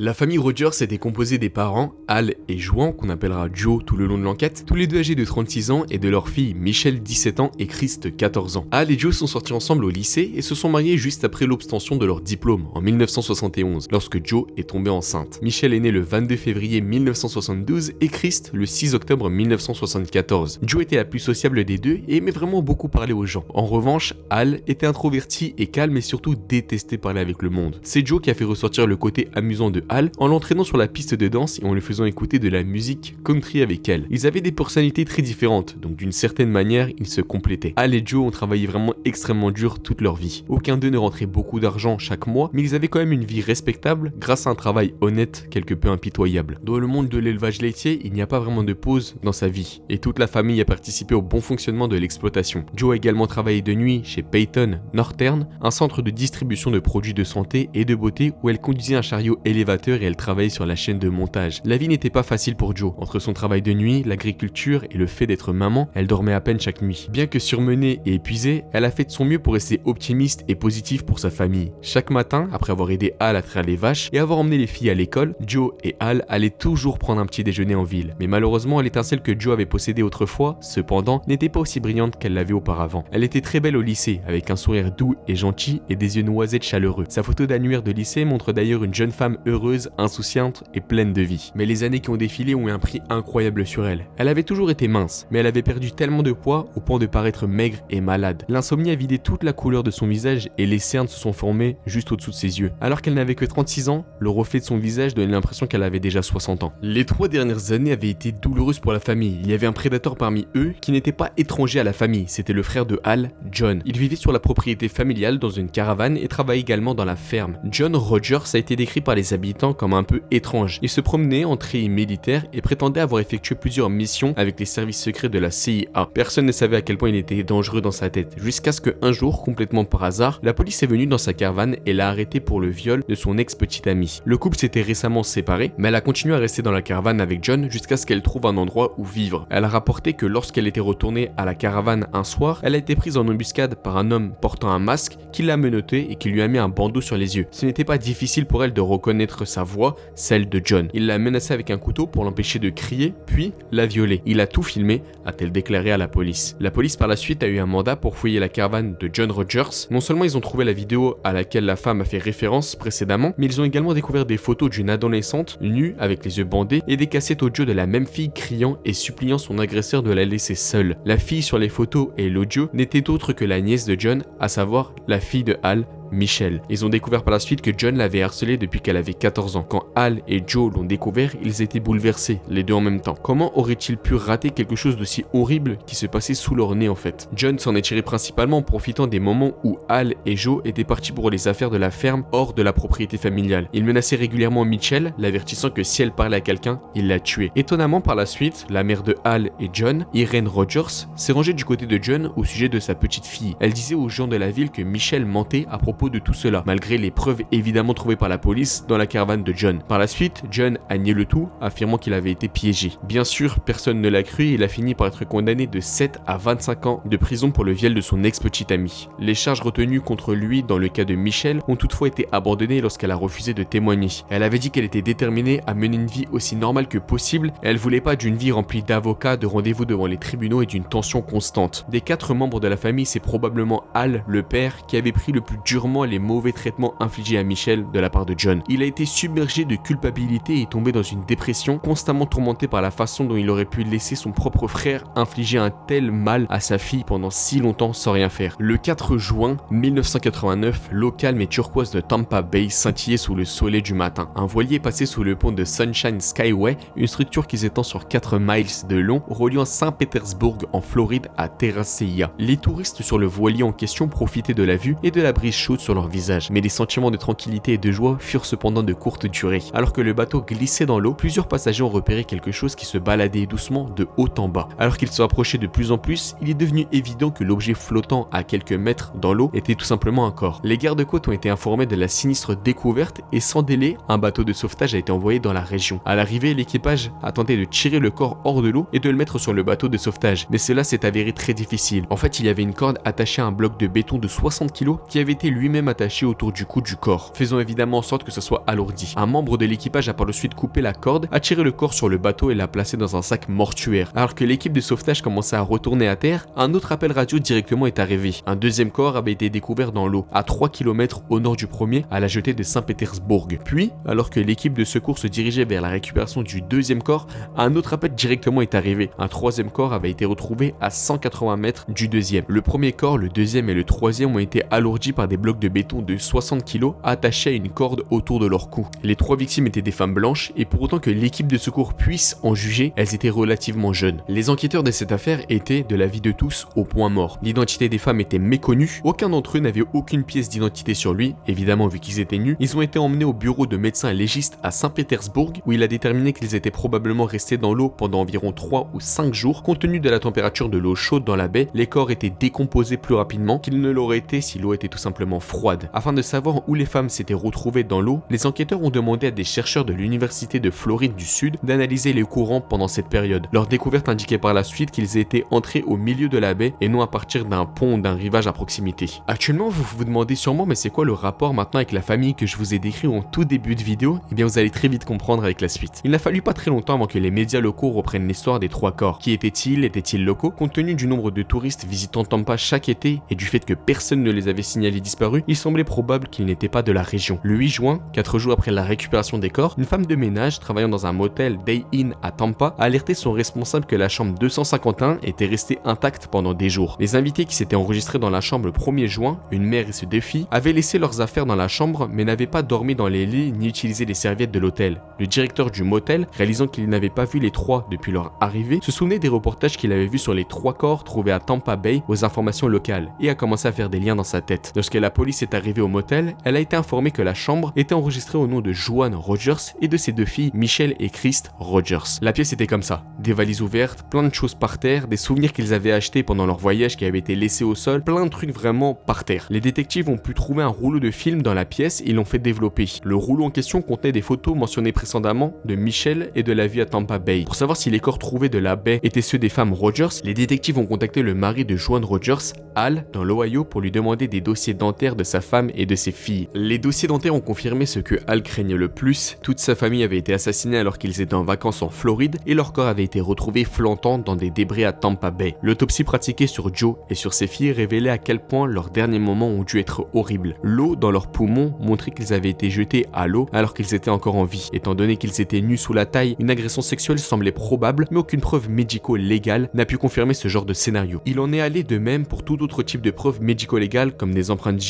La famille Rogers était composée des parents, Al et Juan, qu'on appellera Joe tout le long de l'enquête, tous les deux âgés de 36 ans, et de leur fille Michelle 17 ans et Christ 14 ans. Al et Joe sont sortis ensemble au lycée et se sont mariés juste après l'obtention de leur diplôme en 1971, lorsque Joe est tombée enceinte. Michelle est née le 22 février 1972 et Christ le 6 octobre 1974. Joe était la plus sociable des deux et aimait vraiment beaucoup parler aux gens. En revanche, Al était introverti et calme et surtout détestait parler avec le monde. C'est Joe qui a fait ressortir le côté amusant de en l'entraînant sur la piste de danse et en lui faisant écouter de la musique country avec elle. Ils avaient des personnalités très différentes, donc d'une certaine manière, ils se complétaient. Al et Joe ont travaillé vraiment extrêmement dur toute leur vie. Aucun d'eux ne rentrait beaucoup d'argent chaque mois, mais ils avaient quand même une vie respectable grâce à un travail honnête quelque peu impitoyable. Dans le monde de l'élevage laitier, il n'y a pas vraiment de pause dans sa vie, et toute la famille a participé au bon fonctionnement de l'exploitation. Joe a également travaillé de nuit chez Peyton Northern, un centre de distribution de produits de santé et de beauté où elle conduisait un chariot élévateur et elle travaillait sur la chaîne de montage. La vie n'était pas facile pour Joe. Entre son travail de nuit, l'agriculture et le fait d'être maman, elle dormait à peine chaque nuit. Bien que surmenée et épuisée, elle a fait de son mieux pour rester optimiste et positive pour sa famille. Chaque matin, après avoir aidé Al à traire les vaches et avoir emmené les filles à l'école, Joe et Al allaient toujours prendre un petit déjeuner en ville. Mais malheureusement, l'étincelle que Joe avait possédée autrefois, cependant, n'était pas aussi brillante qu'elle l'avait auparavant. Elle était très belle au lycée, avec un sourire doux et gentil et des yeux noisettes chaleureux. Sa photo d'annuaire de lycée montre d'ailleurs une jeune femme heureuse insouciante et pleine de vie. Mais les années qui ont défilé ont eu un prix incroyable sur elle. Elle avait toujours été mince, mais elle avait perdu tellement de poids au point de paraître maigre et malade. L'insomnie a vidé toute la couleur de son visage et les cernes se sont formées juste au-dessous de ses yeux. Alors qu'elle n'avait que 36 ans, le reflet de son visage donnait l'impression qu'elle avait déjà 60 ans. Les trois dernières années avaient été douloureuses pour la famille. Il y avait un prédateur parmi eux qui n'était pas étranger à la famille, c'était le frère de Hal, John. Il vivait sur la propriété familiale dans une caravane et travaillait également dans la ferme. John Rogers a été décrit par les habitants comme un peu étrange. Il se promenait en treillis militaire et prétendait avoir effectué plusieurs missions avec les services secrets de la CIA. Personne ne savait à quel point il était dangereux dans sa tête, jusqu'à ce qu'un jour, complètement par hasard, la police est venue dans sa caravane et l'a arrêté pour le viol de son ex-petite amie. Le couple s'était récemment séparé, mais elle a continué à rester dans la caravane avec John jusqu'à ce qu'elle trouve un endroit où vivre. Elle a rapporté que lorsqu'elle était retournée à la caravane un soir, elle a été prise en embuscade par un homme portant un masque qui l'a menotté et qui lui a mis un bandeau sur les yeux. Ce n'était pas difficile pour elle de reconnaître sa voix, celle de John. Il l'a menacé avec un couteau pour l'empêcher de crier, puis l'a violée. Il a tout filmé, a-t-elle déclaré à la police. La police par la suite a eu un mandat pour fouiller la caravane de John Rogers. Non seulement ils ont trouvé la vidéo à laquelle la femme a fait référence précédemment, mais ils ont également découvert des photos d'une adolescente nue avec les yeux bandés et des cassettes audio de la même fille criant et suppliant son agresseur de la laisser seule. La fille sur les photos et l'audio n'était autre que la nièce de John, à savoir la fille de Hal, Michelle. Ils ont découvert par la suite que John l'avait harcelée depuis qu'elle avait 14 ans. Quand Al et Joe l'ont découvert, ils étaient bouleversés, les deux en même temps. Comment aurait-il pu rater quelque chose d'aussi horrible qui se passait sous leur nez en fait? John s'en est tiré principalement en profitant des moments où Al et Joe étaient partis pour les affaires de la ferme hors de la propriété familiale. Il menaçait régulièrement Michelle, l'avertissant que si elle parlait à quelqu'un, il la tuait. Étonnamment par la suite, la mère de Al et John, Irene Rogers, s'est rangée du côté de John au sujet de sa petite fille. Elle disait aux gens de la ville que Michelle mentait à propos de tout cela, malgré les preuves évidemment trouvées par la police dans la caravane de John. Par la suite, John a nié le tout, affirmant qu'il avait été piégé. Bien sûr, personne ne l'a cru et il a fini par être condamné de 7 à 25 ans de prison pour le viol de son ex-petite amie. Les charges retenues contre lui dans le cas de Michelle ont toutefois été abandonnées lorsqu'elle a refusé de témoigner. Elle avait dit qu'elle était déterminée à mener une vie aussi normale que possible et elle voulait pas d'une vie remplie d'avocats, de rendez-vous devant les tribunaux et d'une tension constante. Des quatre membres de la famille, c'est probablement Al, le père, qui avait pris le plus durement les mauvais traitements infligés à Michel de la part de John. Il a été submergé de culpabilité et tombé dans une dépression, constamment tourmenté par la façon dont il aurait pu laisser son propre frère infliger un tel mal à sa fille pendant si longtemps sans rien faire. Le 4 juin 1989, l'eau calme et turquoise de Tampa Bay scintillait sous le soleil du matin. Un voilier passait sous le pont de Sunshine Skyway, une structure qui s'étend sur 4 miles de long, reliant Saint-Pétersbourg en Floride à Terracea. Les touristes sur le voilier en question profitaient de la vue et de la brise chaude sur leur visage mais les sentiments de tranquillité et de joie furent cependant de courte durée. Alors que le bateau glissait dans l'eau, plusieurs passagers ont repéré quelque chose qui se baladait doucement de haut en bas. Alors qu'ils se rapprochaient de plus en plus, il est devenu évident que l'objet flottant à quelques mètres dans l'eau était tout simplement un corps. Les gardes-côtes ont été informés de la sinistre découverte et sans délai, un bateau de sauvetage a été envoyé dans la région. À l'arrivée, l'équipage a tenté de tirer le corps hors de l'eau et de le mettre sur le bateau de sauvetage, mais cela s'est avéré très difficile. En fait, il y avait une corde attachée à un bloc de béton de 60 kg qui avait été lui lui-même attaché autour du cou du corps, faisant évidemment en sorte que ce soit alourdi. Un membre de l'équipage a par le suite coupé la corde, a tiré le corps sur le bateau et l'a placé dans un sac mortuaire. Alors que l'équipe de sauvetage commençait à retourner à terre, un autre appel radio directement est arrivé. Un deuxième corps avait été découvert dans l'eau, à 3 km au nord du premier, à la jetée de Saint-Pétersbourg. Puis, alors que l'équipe de secours se dirigeait vers la récupération du deuxième corps, un autre appel directement est arrivé. Un troisième corps avait été retrouvé à 180 mètres du deuxième. Le premier corps, le deuxième et le troisième ont été alourdis par des blocs de béton de 60 kg attachés à une corde autour de leur cou. Les trois victimes étaient des femmes blanches et pour autant que l'équipe de secours puisse en juger, elles étaient relativement jeunes. Les enquêteurs de cette affaire étaient, de l'avis de tous, au point mort. L'identité des femmes était méconnue, aucun d'entre eux n'avait aucune pièce d'identité sur lui, évidemment vu qu'ils étaient nus. Ils ont été emmenés au bureau de médecin légiste à Saint-Pétersbourg où il a déterminé qu'ils étaient probablement restés dans l'eau pendant environ 3 ou 5 jours. Compte tenu de la température de l'eau chaude dans la baie, les corps étaient décomposés plus rapidement qu'ils ne l'auraient été si l'eau était tout simplement froide. Afin de savoir où les femmes s'étaient retrouvées dans l'eau, les enquêteurs ont demandé à des chercheurs de l'université de Floride du Sud d'analyser les courants pendant cette période. Leur découverte indiquait par la suite qu'ils étaient entrés au milieu de la baie et non à partir d'un pont ou d'un rivage à proximité. Actuellement, vous vous demandez sûrement mais c'est quoi le rapport maintenant avec la famille que je vous ai décrit en tout début de vidéo? Eh bien vous allez très vite comprendre avec la suite. Il n'a fallu pas très longtemps avant que les médias locaux reprennent l'histoire des trois corps. Qui étaient-ils? Étaient-ils locaux? Compte tenu du nombre de touristes visitant Tampa chaque été et du fait que personne ne les avait signalés disparus, il semblait probable qu'ils n'étaient pas de la région. Le 8 juin, 4 jours après la récupération des corps, une femme de ménage travaillant dans un motel Day Inn à Tampa a alerté son responsable que la chambre 251 était restée intacte pendant des jours. Les invités qui s'étaient enregistrés dans la chambre le 1er juin, une mère et ses deux avaient laissé leurs affaires dans la chambre mais n'avaient pas dormi dans les lits ni utilisé les serviettes de l'hôtel. Le directeur du motel, réalisant qu'il n'avait pas vu les trois depuis leur arrivée, se souvenait des reportages qu'il avait vus sur les trois corps trouvés à Tampa Bay aux informations locales et a commencé à faire des liens dans sa tête. La police est arrivée au motel, elle a été informée que la chambre était enregistrée au nom de Joanne Rogers et de ses deux filles Michelle et Christ Rogers. La pièce était comme ça, des valises ouvertes, plein de choses par terre, des souvenirs qu'ils avaient achetés pendant leur voyage qui avaient été laissés au sol, plein de trucs vraiment par terre. Les détectives ont pu trouver un rouleau de film dans la pièce et l'ont fait développer. Le rouleau en question contenait des photos mentionnées précédemment de Michelle et de la vie à Tampa Bay. Pour savoir si les corps trouvés de la baie étaient ceux des femmes Rogers, les détectives ont contacté le mari de Joan Rogers, Al, dans l'Ohio, pour lui demander des dossiers dentaires de sa femme et de ses filles. Les dossiers dentaires ont confirmé ce que Al craignait le plus. Toute sa famille avait été assassinée alors qu'ils étaient en vacances en Floride et leur corps avait été retrouvé flottant dans des débris à Tampa Bay. L'autopsie pratiquée sur Joe et sur ses filles révélait à quel point leurs derniers moments ont dû être horribles. L'eau dans leurs poumons montrait qu'ils avaient été jetés à l'eau alors qu'ils étaient encore en vie. Étant donné qu'ils étaient nus sous la taille, une agression sexuelle semblait probable, mais aucune preuve médico-légale n'a pu confirmer ce genre de scénario. Il en est allé de même pour tout autre type de preuves médico-légales comme des empreintes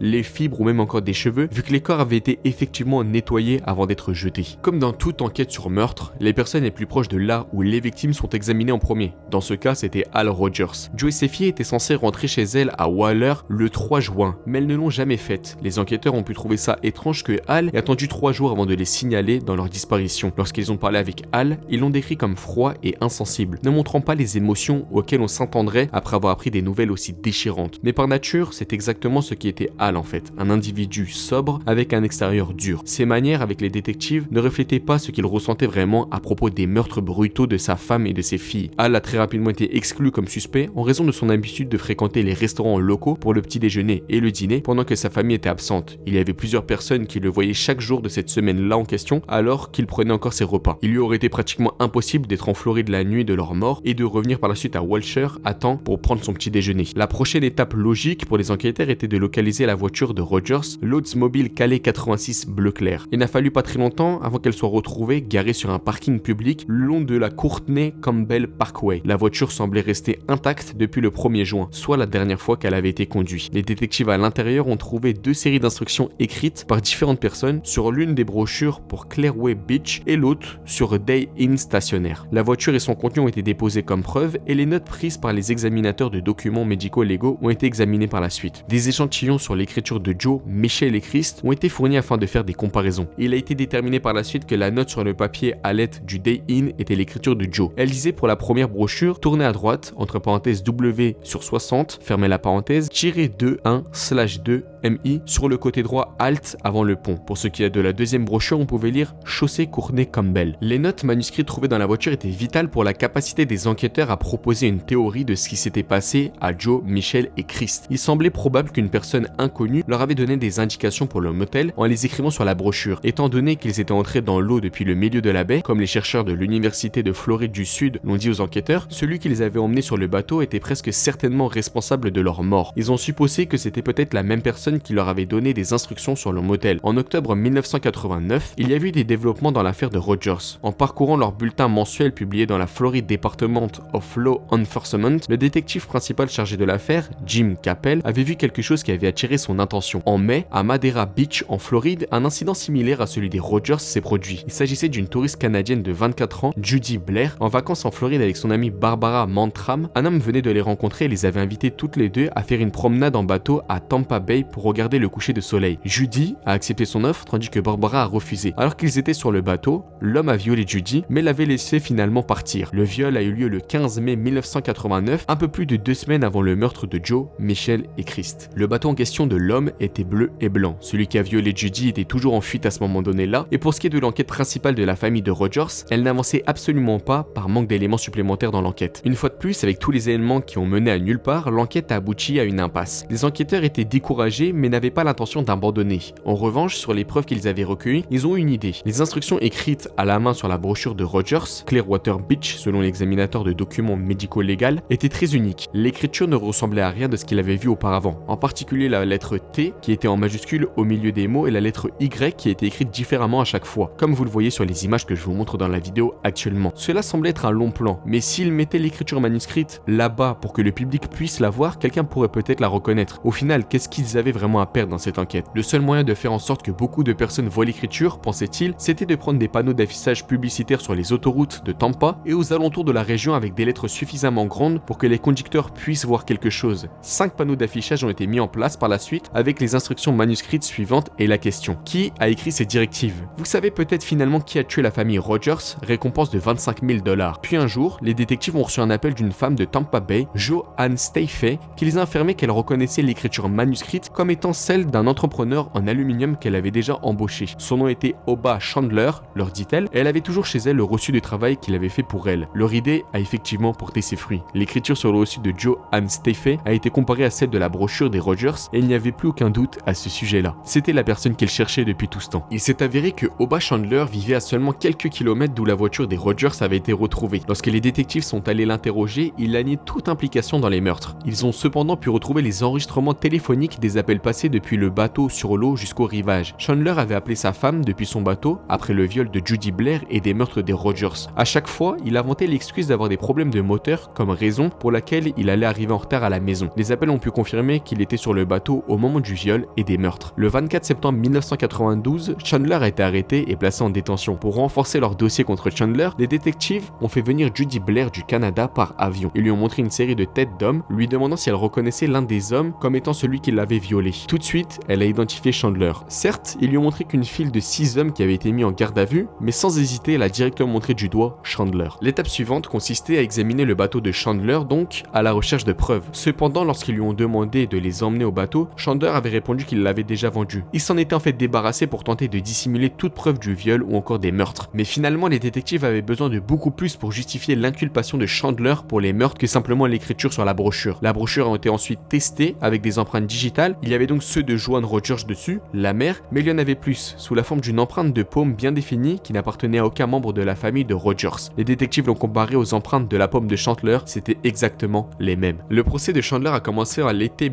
les fibres ou même encore des cheveux, vu que les corps avaient été effectivement nettoyés avant d'être jetés. Comme dans toute enquête sur meurtre, les personnes les plus proches de là où les victimes sont examinées en premier. Dans ce cas, c'était Al Rogers. Joe et ses filles étaient censées rentrer chez elle à Waller le 3 juin, mais elles ne l'ont jamais fait. Les enquêteurs ont pu trouver ça étrange que Al ait attendu 3 jours avant de les signaler dans leur disparition. Lorsqu'ils ont parlé avec Al, ils l'ont décrit comme froid et insensible, ne montrant pas les émotions auxquelles on s'entendrait après avoir appris des nouvelles aussi déchirantes. Mais par nature, c'est exactement ce qui était Al en fait, un individu sobre avec un extérieur dur. Ses manières avec les détectives ne reflétaient pas ce qu'il ressentait vraiment à propos des meurtres brutaux de sa femme et de ses filles. Al a très rapidement été exclu comme suspect en raison de son habitude de fréquenter les restaurants locaux pour le petit déjeuner et le dîner pendant que sa famille était absente. Il y avait plusieurs personnes qui le voyaient chaque jour de cette semaine-là en question alors qu'il prenait encore ses repas. Il lui aurait été pratiquement impossible d'être en Floride la nuit de leur mort et de revenir par la suite à Walsher à temps pour prendre son petit déjeuner. La prochaine étape logique pour les enquêteurs était de localiser la voiture de Rogers, l'Oldsmobile Calais 86 bleu clair. Il n'a fallu pas très longtemps avant qu'elle soit retrouvée garée sur un parking public le long de la Courtney Campbell Parkway. La voiture semblait rester intacte depuis le 1er juin, soit la dernière fois qu'elle avait été conduite. Les détectives à l'intérieur ont trouvé deux séries d'instructions écrites par différentes personnes sur l'une des brochures pour Clearway Beach et l'autre sur Day Inn stationnaire. La voiture et son contenu ont été déposés comme preuve et les notes prises par les examinateurs de documents médicaux légaux ont été examinées par la suite. Des échantillons sur l'écriture de Joe, Michel et Christ ont été fournis afin de faire des comparaisons. Il a été déterminé par la suite que la note sur le papier à l'aide du Day Inn était l'écriture de Joe. Elle disait pour la première brochure, tournez à droite, entre parenthèses W sur 60, fermez la parenthèse, tirez 2 1 slash 2 MI sur le côté droit Alt avant le pont. Pour ce qui est de la deuxième brochure, on pouvait lire Chaussée Courtney Campbell. Les notes manuscrites trouvées dans la voiture étaient vitales pour la capacité des enquêteurs à proposer une théorie de ce qui s'était passé à Joe, Michel et Christ. Il semblait probable qu'une personne personne inconnue leur avait donné des indications pour le motel en les écrivant sur la brochure. Étant donné qu'ils étaient entrés dans l'eau depuis le milieu de la baie, comme les chercheurs de l'université de Floride du Sud l'ont dit aux enquêteurs, celui qui les avait emmenés sur le bateau était presque certainement responsable de leur mort. Ils ont supposé que c'était peut-être la même personne qui leur avait donné des instructions sur le motel. En octobre 1989, il y a eu des développements dans l'affaire de Rogers. En parcourant leur bulletin mensuel publié dans la Floride Department of Law Enforcement, le détective principal chargé de l'affaire, Jim Capel, avait vu quelque chose qui avait attiré son attention. En mai, à Madeira Beach, en Floride, un incident similaire à celui des Rogers s'est produit. Il s'agissait d'une touriste canadienne de 24 ans, Judy Blair, en vacances en Floride avec son amie Barbara Mantram. Un homme venait de les rencontrer et les avait invités toutes les deux à faire une promenade en bateau à Tampa Bay pour regarder le coucher de soleil. Judy a accepté son offre tandis que Barbara a refusé. Alors qu'ils étaient sur le bateau, l'homme a violé Judy mais l'avait laissé finalement partir. Le viol a eu lieu le 15 mai 1989, un peu plus de deux semaines avant le meurtre de Joe, Michel et Christ. Le bateau en question de l'homme était bleu et blanc. Celui qui a violé Judy était toujours en fuite à ce moment donné là. Et pour ce qui est de l'enquête principale de la famille de Rogers, elle n'avançait absolument pas par manque d'éléments supplémentaires dans l'enquête. Une fois de plus, avec tous les éléments qui ont mené à nulle part, l'enquête a abouti à une impasse. Les enquêteurs étaient découragés mais n'avaient pas l'intention d'abandonner. En revanche, sur les preuves qu'ils avaient recueillies, ils ont une idée. Les instructions écrites à la main sur la brochure de Rogers, Clearwater Beach selon l'examinateur de documents médico-légal, étaient très uniques. L'écriture ne ressemblait à rien de ce qu'il avait vu auparavant, en particulier la lettre T qui était en majuscule au milieu des mots et la lettre Y qui était écrite différemment à chaque fois, comme vous le voyez sur les images que je vous montre dans la vidéo actuellement. Cela semblait être un long plan, mais s'il mettait l'écriture manuscrite là-bas pour que le public puisse la voir, quelqu'un pourrait peut-être la reconnaître. Au final, qu'est-ce qu'ils avaient vraiment à perdre dans cette enquête? Le seul moyen de faire en sorte que beaucoup de personnes voient l'écriture, pensait-il, c'était de prendre des panneaux d'affichage publicitaires sur les autoroutes de Tampa et aux alentours de la région avec des lettres suffisamment grandes pour que les conducteurs puissent voir quelque chose. Cinq panneaux d'affichage ont été mis en place par la suite avec les instructions manuscrites suivantes et la question. Qui a écrit ces directives? Vous savez peut-être finalement qui a tué la famille Rogers, récompense de 25 000 dollars. Puis un jour, les détectives ont reçu un appel d'une femme de Tampa Bay, Joanne Stayfay, qui les a informés qu'elle reconnaissait l'écriture manuscrite comme étant celle d'un entrepreneur en aluminium qu'elle avait déjà embauché. Son nom était Oba Chandler, leur dit-elle, et elle avait toujours chez elle le reçu de travail qu'il avait fait pour elle. Leur idée a effectivement porté ses fruits. L'écriture sur le reçu de Joanne Stayfay a été comparée à celle de la brochure des Rogers et il n'y avait plus aucun doute à ce sujet-là. C'était la personne qu'elle cherchait depuis tout ce temps. Il s'est avéré que Oba Chandler vivait à seulement quelques kilomètres d'où la voiture des Rogers avait été retrouvée. Lorsque les détectives sont allés l'interroger, il a nié toute implication dans les meurtres. Ils ont cependant pu retrouver les enregistrements téléphoniques des appels passés depuis le bateau sur l'eau jusqu'au rivage. Chandler avait appelé sa femme depuis son bateau après le viol de Judy Blair et des meurtres des Rogers. À chaque fois, il inventait l'excuse d'avoir des problèmes de moteur comme raison pour laquelle il allait arriver en retard à la maison. Les appels ont pu confirmer qu'il était sur le bateau au moment du viol et des meurtres. Le 24 septembre 1992, Chandler a été arrêté et placé en détention. Pour renforcer leur dossier contre Chandler, les détectives ont fait venir Judy Blair du Canada par avion. Ils lui ont montré une série de têtes d'hommes, lui demandant si elle reconnaissait l'un des hommes comme étant celui qui l'avait violé. Tout de suite, elle a identifié Chandler. Certes, ils lui ont montré qu'une file de six hommes qui avaient été mis en garde à vue, mais sans hésiter, elle a directement montré du doigt Chandler. L'étape suivante consistait à examiner le bateau de Chandler, donc à la recherche de preuves. Cependant, lorsqu'ils lui ont demandé de les emmener au bateau, Chandler avait répondu qu'il l'avait déjà vendu. Il s'en était en fait débarrassé pour tenter de dissimuler toute preuve du viol ou encore des meurtres. Mais finalement, les détectives avaient besoin de beaucoup plus pour justifier l'inculpation de Chandler pour les meurtres que simplement l'écriture sur la brochure. La brochure a été ensuite testée avec des empreintes digitales. Il y avait donc ceux de Joan Rogers dessus, la mère, mais il y en avait plus, sous la forme d'une empreinte de paume bien définie qui n'appartenait à aucun membre de la famille de Rogers. Les détectives l'ont comparé aux empreintes de la paume de Chandler, c'était exactement les mêmes. Le procès de Chandler a commencé à l'été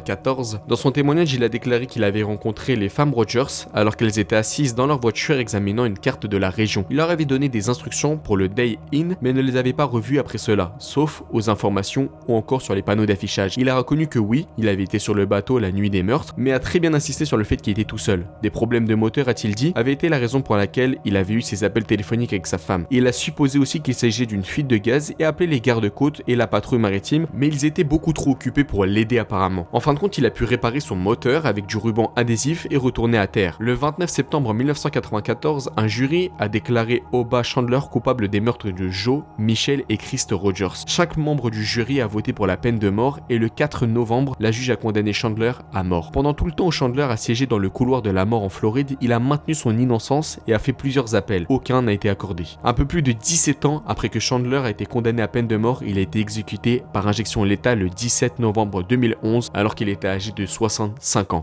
1994. Dans son témoignage, il a déclaré qu'il avait rencontré les femmes Rogers alors qu'elles étaient assises dans leur voiture examinant une carte de la région. Il leur avait donné des instructions pour le Day Inn, mais ne les avait pas revues après cela, sauf aux informations ou encore sur les panneaux d'affichage. Il a reconnu que oui, il avait été sur le bateau la nuit des meurtres, mais a très bien insisté sur le fait qu'il était tout seul. Des problèmes de moteur, a-t-il dit, avaient été la raison pour laquelle il avait eu ses appels téléphoniques avec sa femme. Il a supposé aussi qu'il s'agissait d'une fuite de gaz et appelé les gardes-côtes et la patrouille maritime, mais ils étaient beaucoup trop occupés pour l'aider apparemment. En fin de compte, il a pu réparer son moteur avec du ruban adhésif et retourner à terre. Le 29 septembre 1994, un jury a déclaré Oba Chandler coupable des meurtres de Joe, Michel et Christ Rogers. Chaque membre du jury a voté pour la peine de mort et le 4 novembre, la juge a condamné Chandler à mort. Pendant tout le temps où Chandler a siégé dans le couloir de la mort en Floride, il a maintenu son innocence et a fait plusieurs appels. Aucun n'a été accordé. Un peu plus de 17 ans après que Chandler a été condamné à peine de mort, il a été exécuté par injection létale le 17 novembre 2011 alors qu'il était âgé de 65 ans.